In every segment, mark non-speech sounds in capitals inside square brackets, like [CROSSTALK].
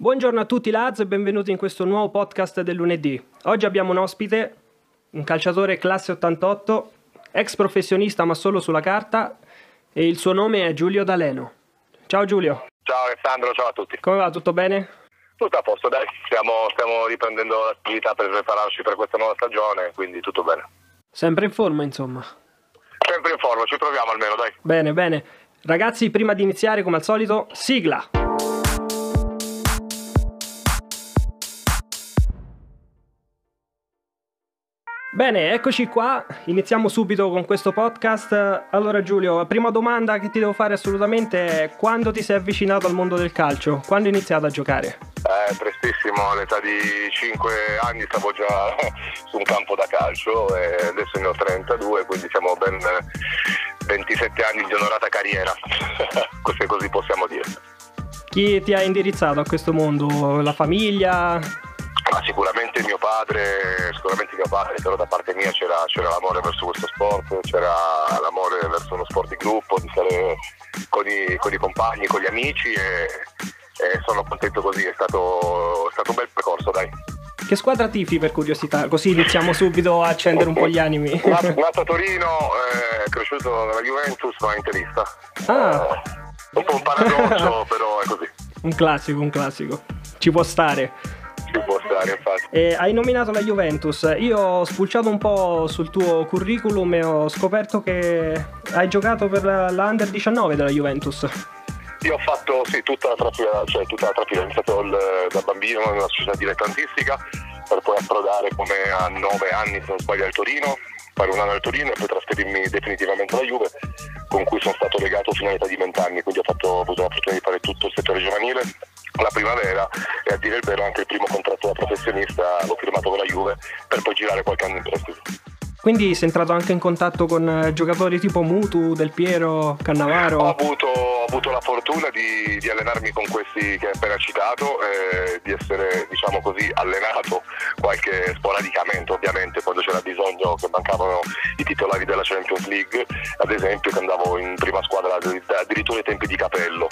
Buongiorno a tutti lads e benvenuti in questo nuovo podcast del lunedì. Oggi abbiamo un ospite, un calciatore classe 88, ex professionista ma solo sulla carta e il suo nome è Giulio D'Aleno. Ciao Giulio. Ciao Alessandro, ciao a tutti. Come va? Tutto bene? Tutto a posto, dai, stiamo, stiamo riprendendo l'attività per prepararci per questa nuova stagione, quindi tutto bene. Sempre in forma, insomma. Sempre in forma, ci proviamo almeno, dai. Bene, bene. Ragazzi, prima di iniziare, come al solito, sigla. Bene, eccoci qua, iniziamo subito con questo podcast. Allora Giulio, la prima domanda che ti devo fare assolutamente è quando ti sei avvicinato al mondo del calcio? Quando hai iniziato a giocare? Eh, prestissimo, all'età di 5 anni stavo già [LAUGHS] su un campo da calcio e adesso ne ho 32, quindi siamo ben 27 anni di onorata carriera, [LAUGHS] se così possiamo dire. Chi ti ha indirizzato a questo mondo? La famiglia? Ma sicuramente mio padre, sicuramente padre, però da parte mia c'era, c'era, l'amore verso questo sport, c'era l'amore verso uno sport di gruppo, di stare con i, con i compagni, con gli amici e, e sono contento così, è stato, è stato un bel percorso dai. Che squadra tifi per curiosità? Così iniziamo subito a accendere un po' gli animi. Nato [LAUGHS] a Torino, eh, cresciuto nella Juventus, ma interista. Ah. Eh, un po' un paradosso, però è così. Un classico, un classico. Ci può stare ci può stare infatti. E hai nominato la Juventus, io ho spulciato un po' sul tuo curriculum e ho scoperto che hai giocato per l'Under 19 della Juventus. Io ho fatto sì, tutta la trafila, cioè tutta la trafila, ho iniziato da bambino nella società dilettantistica per poi approdare come a 9 anni se non sbaglio al Torino, fare un anno al Torino e poi trasferirmi definitivamente alla Juve con cui sono stato legato fino all'età di 20 anni, quindi ho, fatto, ho avuto l'opportunità di fare tutto il settore giovanile la primavera e a dire il vero anche il primo contratto da professionista l'ho firmato con la Juve per poi girare qualche anno in prestito. Quindi sei entrato anche in contatto con eh, giocatori tipo Mutu, Del Piero, Cannavaro? Ho avuto, ho avuto la fortuna di, di, allenarmi con questi che hai appena citato, eh, di essere diciamo così allenato qualche sporadicamente ovviamente quando c'era bisogno che mancavano i titolari della Champions League, ad esempio che andavo in prima squadra addirittura ai tempi di Capello.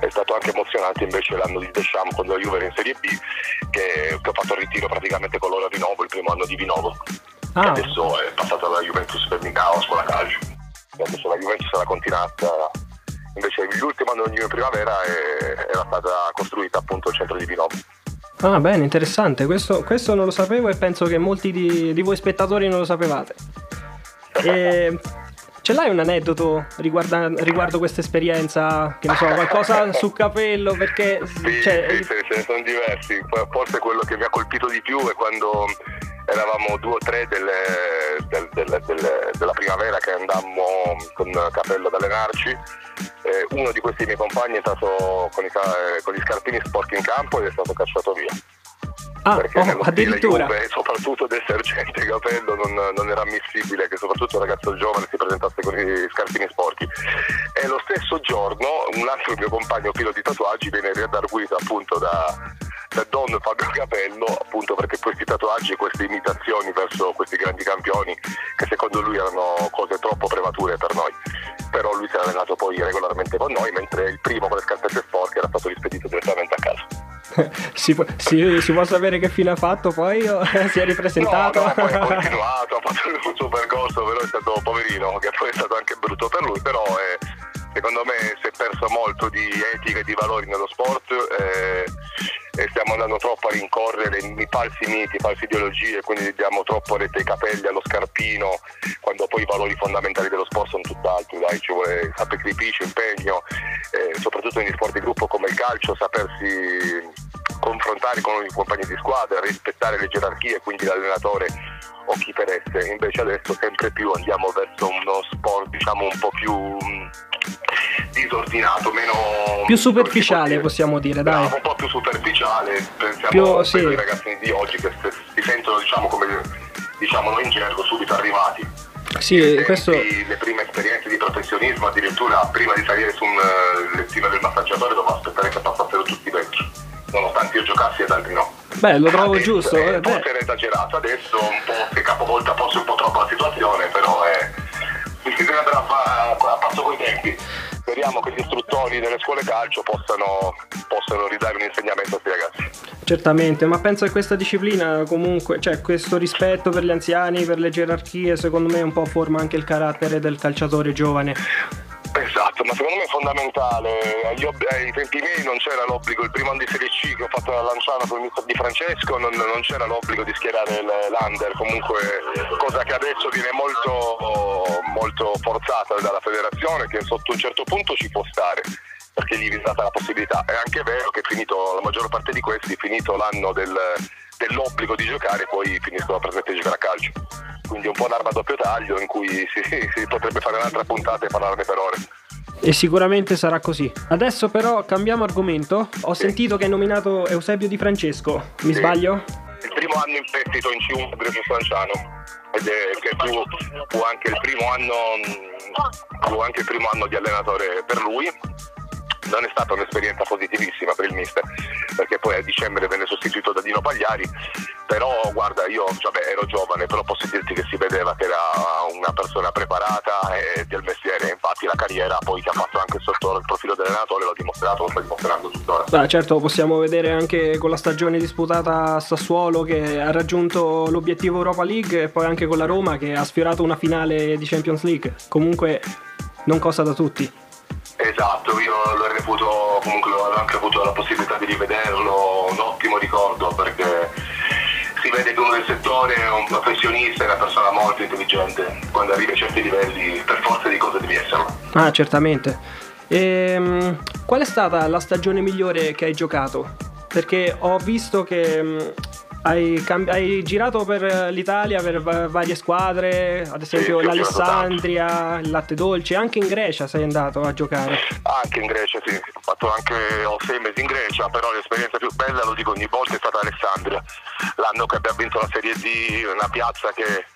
È stato anche emozionante invece l'anno di Deschamps quando la Juve era in Serie B che, che ho fatto il ritiro praticamente con loro a Vinovo, il primo anno di Vinovo ah. adesso è passata dalla Juventus per Micao, scuola calcio. E adesso la Juventus era continuata, invece l'ultimo anno di primavera è, era stata costruita appunto il centro di Vinovo. Ah, bene, interessante. Questo, questo, non lo sapevo e penso che molti di, di voi spettatori non lo sapevate. E ce l'hai un aneddoto riguarda, riguardo questa esperienza? Che ne so, qualcosa [LAUGHS] su capello? Perché. Sì, cioè... sì, sì, ce ne sono diversi. Forse quello che mi ha colpito di più è quando eravamo due o tre delle, del, del, del, della primavera che andammo con Capello ad allenarci. Eh, uno di questi miei compagni è stato con, i, con gli scarpini sporchi in campo ed è stato cacciato via. Ah, perché oh, addirittura. Juve, soprattutto del sergente Capello, non, non, era ammissibile che soprattutto un ragazzo giovane si presentasse con i scarpini sporchi. E lo stesso giorno un altro mio compagno filo di tatuaggi viene riadarguito appunto da, da Don Fabio Capello appunto perché questi tatuaggi e queste imitazioni verso questi grandi campioni che secondo lui erano cose troppo premature per noi però lui si è allenato poi regolarmente con noi mentre il primo con le scarpette sporche era stato rispedito direttamente a casa [LAUGHS] si, può, si, si, può sapere che fine ha fatto poi [LAUGHS] si è ripresentato? No, no, poi ha continuato, ha fatto il suo percorso, però è stato poverino, che poi è stato anche brutto per lui, però è, secondo me si è perso molto di etica e di valori nello sport. Eh, e stiamo andando troppo a rincorrere i falsi miti, false ideologie, quindi diamo troppo rete ai capelli, allo scarpino, quando poi i valori fondamentali dello sport sono tutt'altro, dai, ci vuole sacrificio, impegno, eh, soprattutto negli sport di gruppo come il calcio, sapersi confrontare con i compagni di squadra, rispettare le gerarchie, quindi l'allenatore o chi per esse. Invece adesso sempre più andiamo verso uno sport diciamo un po' più disordinato, meno... Più superficiale possiamo dire, dai. un po' più superficiale, pensiamo più, sì. ai ragazzini di oggi che si sentono, diciamo, come diciamo noi in gergo, subito arrivati. Sì, tempi, questo... Le prime esperienze di professionismo, addirittura prima di salire su un uh, lettino del massaggiatore dovevo aspettare che passassero tutti i vecchi, nonostante io giocassi ed altri no. Beh, lo trovo adesso, giusto. Eh, forse era esagerato, adesso un po' si capovolta speriamo che gli istruttori delle scuole calcio possano, possano ridare un insegnamento a questi ragazzi. Certamente, ma penso che questa disciplina comunque, cioè questo rispetto per gli anziani, per le gerarchie, secondo me un po' forma anche il carattere del calciatore giovane. Esatto, ma secondo me è fondamentale. Agli ob- ai tempi miei non c'era l'obbligo, il primo anno di Serie C che ho fatto a Lanciano con il mister Di Francesco non, non c'era l'obbligo di schierare l'under, comunque cosa che adesso viene molto, molto forzata dalla federazione che sotto un certo punto ci può stare perché gli è stata la possibilità. È anche vero che finito la maggior parte di questi, finito l'anno del, dell'obbligo di giocare, poi finiscono smettere di giocare a calcio quindi un po' un'arma a doppio taglio in cui si, [LAUGHS] si potrebbe fare un'altra puntata e parlarne per ore. E sicuramente sarà così. Adesso però cambiamo argomento. Ho sì. sentito che hai nominato Eusebio Di Francesco, mi sì. sbaglio? Il primo anno in prestito in C1 Greco Slanciano è che fu, fu, anche anno fu anche il primo anno di allenatore per lui non è stata un'esperienza positivissima per il mister perché poi a dicembre venne sostituito da Dino Pagliari però guarda io vabbè, ero giovane però posso dirti che si vedeva che era una persona preparata e del mestiere infatti la carriera poi che ha fatto anche sotto il profilo dell'allenatore l'ha dimostrato lo sta dimostrando tuttora. Beh, certo possiamo vedere anche con la stagione disputata a Sassuolo che ha raggiunto l'obiettivo Europa League e poi anche con la Roma che ha sfiorato una finale di Champions League. Comunque non cosa da tutti Esatto, io lo reputo, comunque ho anche avuto la possibilità di rivederlo, un ottimo ricordo perché si vede che uno del settore è un professionista, è una persona molto intelligente, quando arriva a certi livelli per forza di cose devi esserlo. Ah, certamente. Ehm, qual è stata la stagione migliore che hai giocato? Perché ho visto che hai, cambi- hai, girato per l'Italia per varie squadre, ad esempio sì, l'Alessandria, il Latte Dolce, anche in Grecia sei andato a giocare. Anche in Grecia, sì, ho fatto anche ho sei mesi in Grecia, però l'esperienza più bella, lo dico ogni volta, è stata Alessandria. L'anno che abbiamo vinto la Serie D, una piazza che,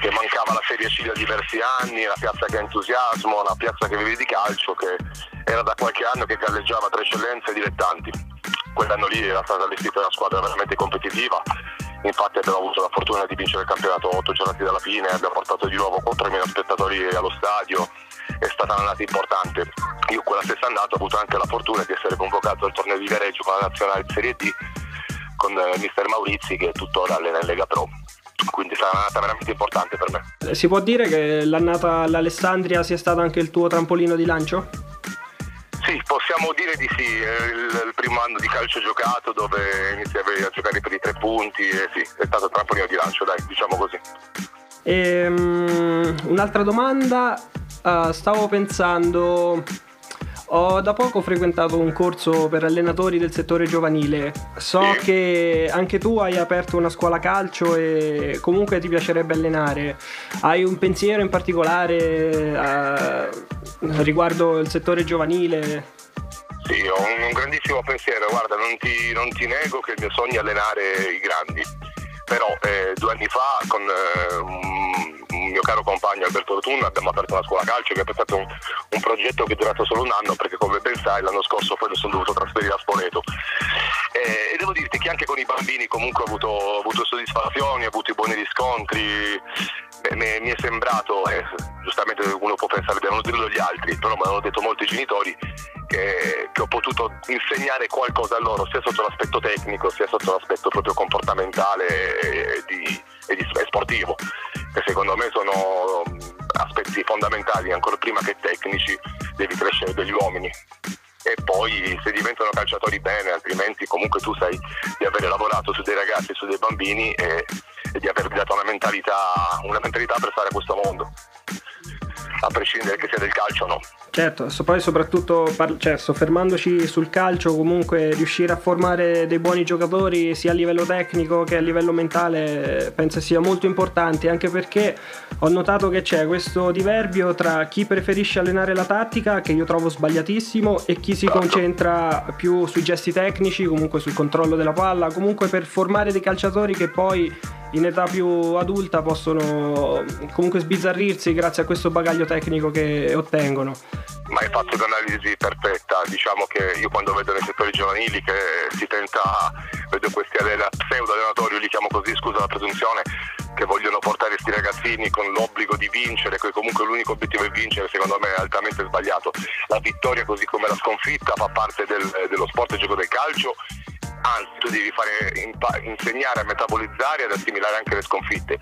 che mancava la Serie C da diversi anni, una piazza che ha entusiasmo, una piazza che vive di calcio, che era da qualche anno che galleggiava tra eccellenze e dilettanti quell'anno lì era stata allestita una squadra veramente competitiva infatti abbiamo avuto la fortuna di vincere il campionato 8 giornati dalla fine abbiamo portato di nuovo 4.000 spettatori allo stadio è stata un'annata importante io quella stessa annata ho avuto anche la fortuna di essere convocato al torneo di Viareggio con la nazionale Serie D con eh, mister Maurizi che tuttora allena in Lega Pro quindi sarà un'annata veramente importante per me. Si può dire che l'annata all'Alessandria sia stata anche il tuo trampolino di lancio? Sì, possiamo dire di sì, è il, il, primo anno di calcio giocato dove iniziavi a giocare per i tre punti e sì, è stato il trampolino di lancio, dai, diciamo così. E, um, un'altra domanda, uh, stavo pensando ho da poco frequentato un corso per allenatori del settore giovanile. So che anche tu hai aperto una scuola calcio e comunque ti piacerebbe allenare. Hai un pensiero in particolare uh, riguardo il settore giovanile? Sì, ho un, un grandissimo pensiero. Guarda, non ti, non ti, nego che il mio sogno è allenare i grandi. Però eh, due anni fa con eh, un mio caro compagno Alberto Rotunno abbiamo aperto una scuola calcio che è stato un, un, progetto che è durato solo un anno perché come ben sai l'anno scorso poi mi sono dovuto trasferire a Spoleto. E, e devo dirti che anche con i bambini comunque ho avuto, ho avuto soddisfazioni, ho avuto i buoni riscontri. Mi, mi, è sembrato, eh, giustamente uno può pensare devono dirlo gli altri, però me l'hanno detto molti genitori che, che, ho potuto insegnare qualcosa a loro, sia sotto l'aspetto tecnico, sia sotto l'aspetto proprio comportamentale e, di, e, di, e sportivo che secondo me sono mm, aspetti fondamentali, ancora prima che tecnici, devi crescere degli uomini. E poi se diventano calciatori bene, altrimenti comunque tu sai di aver lavorato su dei ragazzi, su dei bambini e, e di avergli dato una mentalità, una mentalità per stare a questo mondo a prescindere che sia del calcio o no. Certo, poi soprattutto cioè, soffermandoci sul calcio, comunque riuscire a formare dei buoni giocatori sia a livello tecnico che a livello mentale penso sia molto importante, anche perché ho notato che c'è questo diverbio tra chi preferisce allenare la tattica, che io trovo sbagliatissimo, e chi si esatto. concentra più sui gesti tecnici, comunque sul controllo della palla, comunque per formare dei calciatori che poi in età più adulta possono comunque sbizzarrirsi grazie a questo bagaglio tecnico che ottengono. Ma hai fatto un'analisi perfetta, diciamo che io quando vedo nei settori giovanili che si tenta, vedo questi pseudo allenatori, li chiamo così, scusa la presunzione, che vogliono portare questi ragazzini con l'obbligo di vincere, che comunque l'unico obiettivo è vincere, secondo me è altamente sbagliato. La vittoria così come la sconfitta fa parte del, dello sport e gioco del calcio anzi tu devi fare, impa- insegnare a metabolizzare e ad assimilare anche le sconfitte.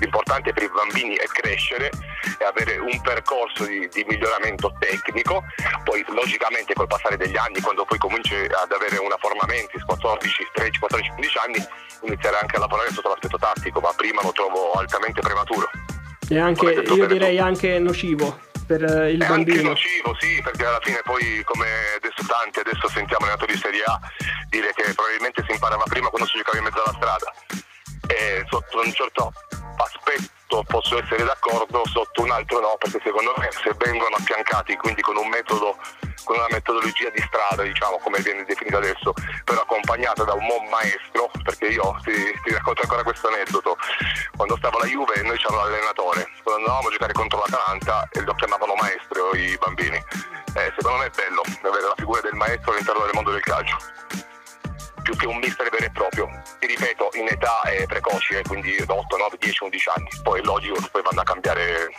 L'importante per i bambini è crescere e avere un percorso di, di miglioramento tecnico, poi logicamente col passare degli anni, quando poi cominci ad avere una forma mentis, 14, 13, 14, 15 anni, iniziare anche a lavorare sotto l'aspetto tattico, ma prima lo trovo altamente prematuro. E anche, io direi anche nocivo per eh, il è bambino. anche nocivo, sì, perché alla fine poi come adesso tanti adesso sentiamo allenatori di Serie A dire che probabilmente si imparava prima quando si giocava in mezzo alla strada. E sotto un certo aspetto posso essere d'accordo, sotto un altro no, perché secondo me se vengono affiancati quindi con un metodo, con una metodologia di strada, diciamo come viene definita adesso, però accompagnata da un buon maestro, perché io ti, ti racconto ancora questo aneddoto, quando stavo alla Juve noi c'era l'allenatore, quando andavamo a giocare contro l'Atalanta e lo chiamavano maestro i bambini. Eh, secondo me è bello avere la figura del maestro all'interno del mondo del calcio più che un mister vero e proprio. Ti ripeto, in età eh, precoci, eh, quindi 8, 9, 10, 11 anni. Poi è logico che poi vanno a cambiare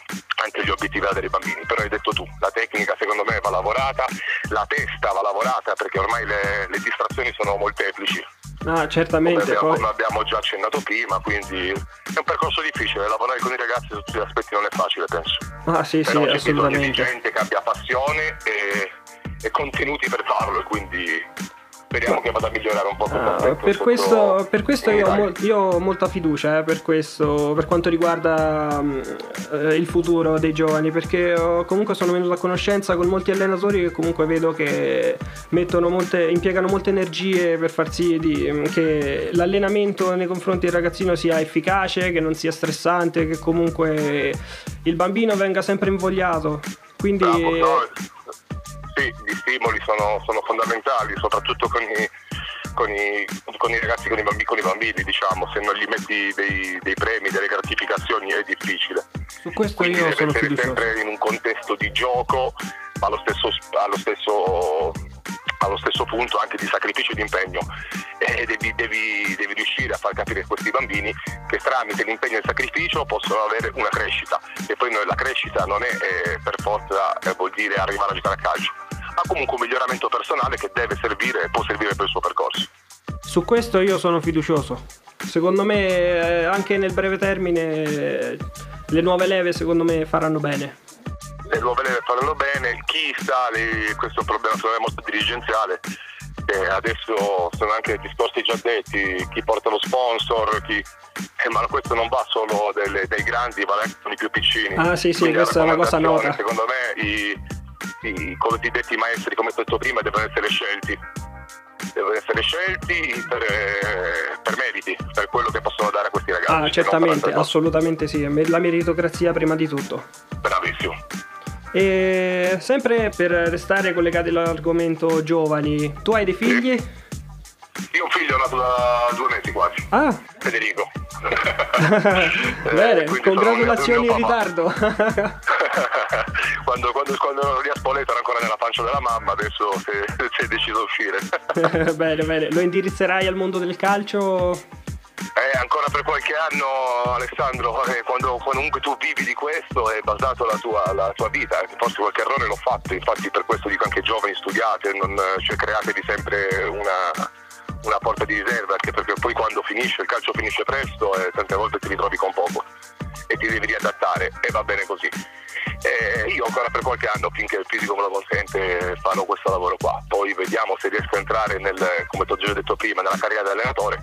anche gli obiettivi dei bambini. Però hai detto tu, la tecnica secondo me va lavorata, la testa va lavorata perché ormai le, le distrazioni sono molteplici. Ah, certamente. Come abbiamo, poi- come abbiamo già accennato prima, quindi è un percorso difficile. Lavorare con i ragazzi su tutti gli aspetti non è facile, penso. Ah, sì, sì, Però c'è bisogno di assolutamente. gente che abbia passione e, e contenuti per farlo, quindi speriamo che vada a migliorare un po' Ah, per, questo, per questo io ho, io ho molta fiducia eh, per, questo, per quanto riguarda mm, eh, il futuro dei giovani perché ho- comunque sono venuto a conoscenza con molti allenatori che comunque vedo che mettono molte, impiegano molte energie per far sì di- mm, che l'allenamento nei confronti del ragazzino sia efficace, che non sia stressante, che comunque il bambino venga sempre invogliato. Quindi Bravo, no, sì, gli stimoli sono, sono fondamentali, soprattutto con i, con, i, con i ragazzi, con i, bambini, con i bambini, diciamo, se non gli metti dei, dei premi, delle gratificazioni è difficile. su questo Quindi io deve sono essere sempre in un contesto di gioco, ma allo stesso, allo stesso, allo stesso punto anche di sacrificio e di impegno. E devi, devi- devi riuscire a far capire a questi bambini che tramite l'impegno e il sacrificio possono avere una crescita. E poi la crescita non è eh, per forza eh, vuol dire arrivare a giocare a calcio, ma comunque un miglioramento personale che deve servire e può servire per il suo percorso. Su questo io sono fiducioso. Secondo me, eh, anche nel breve termine, eh, le nuove leve secondo me faranno bene. le nuove leve faranno bene, chi sta, lì, questo è un problema secondo me molto dirigenziale, e adesso sono anche discorsi già detti, chi porta lo sponsor, chi... eh, ma questo non va solo delle- dei grandi, va anche con i più piccini. Ah, sì, sì, Quindi questa è una cosa nota. Secondo me i, i cosiddetti maestri, come ho detto prima, devono essere scelti. Devono essere scelti per, eh, per meriti, per quello che possono dare a questi ragazzi. Ah, certamente, assolutamente sì. La meritocrazia prima di tutto. Bravissimo. E sempre per restare collegati all'argomento giovani, tu hai dei figli? Io ho un figlio nato da due mesi quasi. Ah, Federico. [LAUGHS] bene, Eh, congratulazioni in ritardo. [LAUGHS] quando, quando, quando ero lì a Spoleto era ancora nella pancia della mamma, adesso si [LAUGHS] è, deciso a uscire. bene, bene. Lo indirizzerai al mondo del calcio? Eh, ancora per qualche anno Alessandro, eh, quando comunque tu vivi di questo è basato la tua, la tua vita, forse qualche errore l'ho fatto, infatti per questo dico anche giovani studiate, non, cioè, createvi sempre una, una porta di riserva, anche perché poi quando finisce, il calcio finisce presto e tante volte ti ritrovi con poco e ti devi riadattare e va bene così. Eh, io ancora per qualche anno, finché il fisico me lo consente, farò questo lavoro qua. Poi vediamo se riesco a entrare nel, come ti ho già detto prima, nella carriera di allenatore,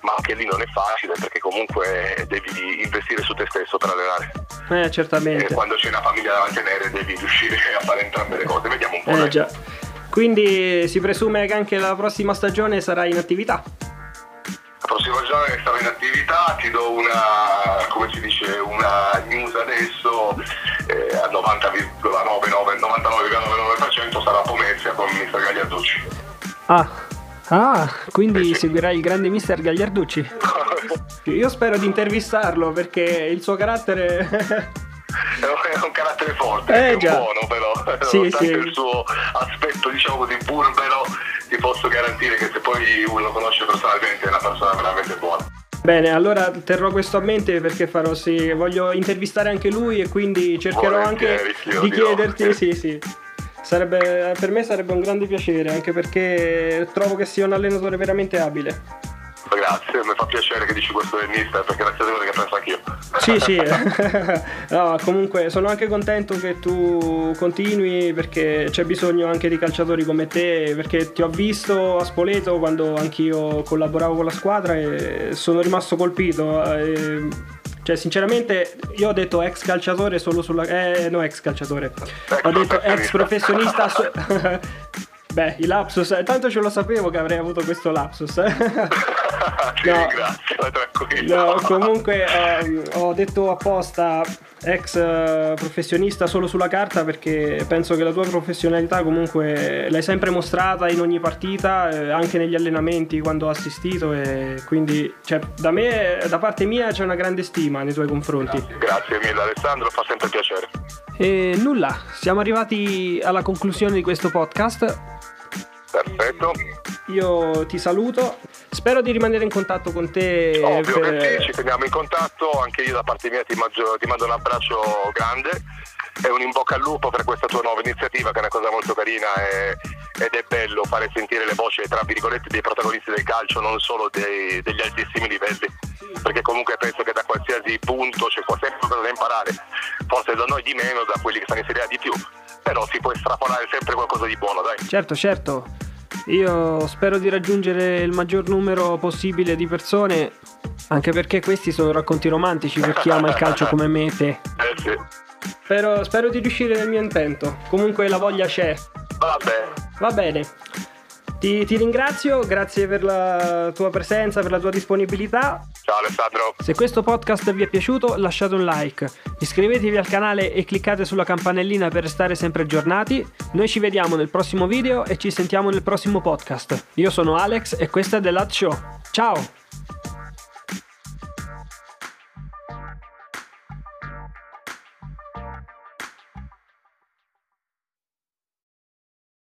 ma anche lì non è facile perché comunque devi investire su te stesso per allenare. Eh, E certamente. quando c'è una famiglia da mantenere devi riuscire a fare entrambe le cose. Vediamo un po'. Eh. Quindi si presume che anche la prossima stagione sarà in attività. La prossima giornata sarò in attività, ti do una, come si dice, una news adesso, eh, al 90,99, 99,99% sarà Pomezia con Mister Gagliarducci. Ah, ah quindi Sì, seguirai il grande mister Gagliarducci. [LAUGHS] Io spero di intervistarlo perché il suo carattere... [LAUGHS] È un, carattere forte, Eh, è già. buono però, [LAUGHS] Sì, nonostante sì. il suo aspetto diciamo così burbero, ti posso garantire che se poi uno lo conosce personalmente è una persona veramente buona. Bene, allora terrò questo a mente perché farò sì, voglio intervistare anche lui e quindi cercherò Volentieri, anche di chiederti, sì, [LAUGHS] sì. Sarebbe, per me sarebbe un grande piacere, anche perché trovo che sia un allenatore veramente abile. Grazie, mi fa piacere che dici questo mister perché è una cosa che penso anch'io. Sì, sì, [LAUGHS] no, comunque sono anche contento che tu continui perché c'è bisogno anche di calciatori come te, perché ti ho visto a Spoleto quando anch'io collaboravo con la squadra e sono rimasto colpito. E, cioè, sinceramente, io ho detto ex calciatore solo sulla. Eh, no, ex calciatore. Ho detto ex professionista. so- [LAUGHS] Beh, il lapsus, eh, tanto ce lo sapevo che avrei avuto questo lapsus. [LAUGHS] [LAUGHS] Ti No. ringrazio, vai tranquillo. No, comunque ehm, ho detto apposta ex eh, professionista solo sulla carta perché penso che la tua professionalità comunque l'hai sempre mostrata in ogni partita, eh, anche negli allenamenti quando ho assistito e quindi cioè, da me, da parte mia c'è una grande stima nei tuoi confronti. Grazie mille Alessandro, fa sempre piacere. E nulla, siamo arrivati alla conclusione di questo podcast. Perfetto. Io ti saluto, spero di rimanere in contatto con te. Ovvio per- che sì, ci teniamo in contatto, anche io da parte mia ti, mangio- ti mando un abbraccio grande e un in bocca al lupo per questa tua nuova iniziativa che è una cosa molto carina e- ed è bello fare sentire le voci tra virgolette dei protagonisti del calcio, non solo dei- degli altissimi livelli, perché comunque penso che da qualsiasi punto c'è sempre qualcosa da imparare, forse da noi di meno, da quelli che stanno in Serie A di più, però si può estrapolare sempre qualcosa di buono, dai. Certo, certo. Io spero di raggiungere il maggior numero possibile di persone, anche perché questi sono racconti romantici per chi ama il calcio come me e te. Eh sì. Spero, spero di riuscire nel mio intento. Comunque la voglia c'è. Vabbè, Va bene. Ti, ti ringrazio, grazie per la tua presenza, per la tua disponibilità. ciao Alessandro. Se questo podcast vi è piaciuto lasciate un like, iscrivetevi al canale e cliccate sulla campanellina per restare sempre aggiornati. Noi ci vediamo nel prossimo video e ci sentiamo nel prossimo podcast. Io sono Alex e questo è The Lat Show. Ciao!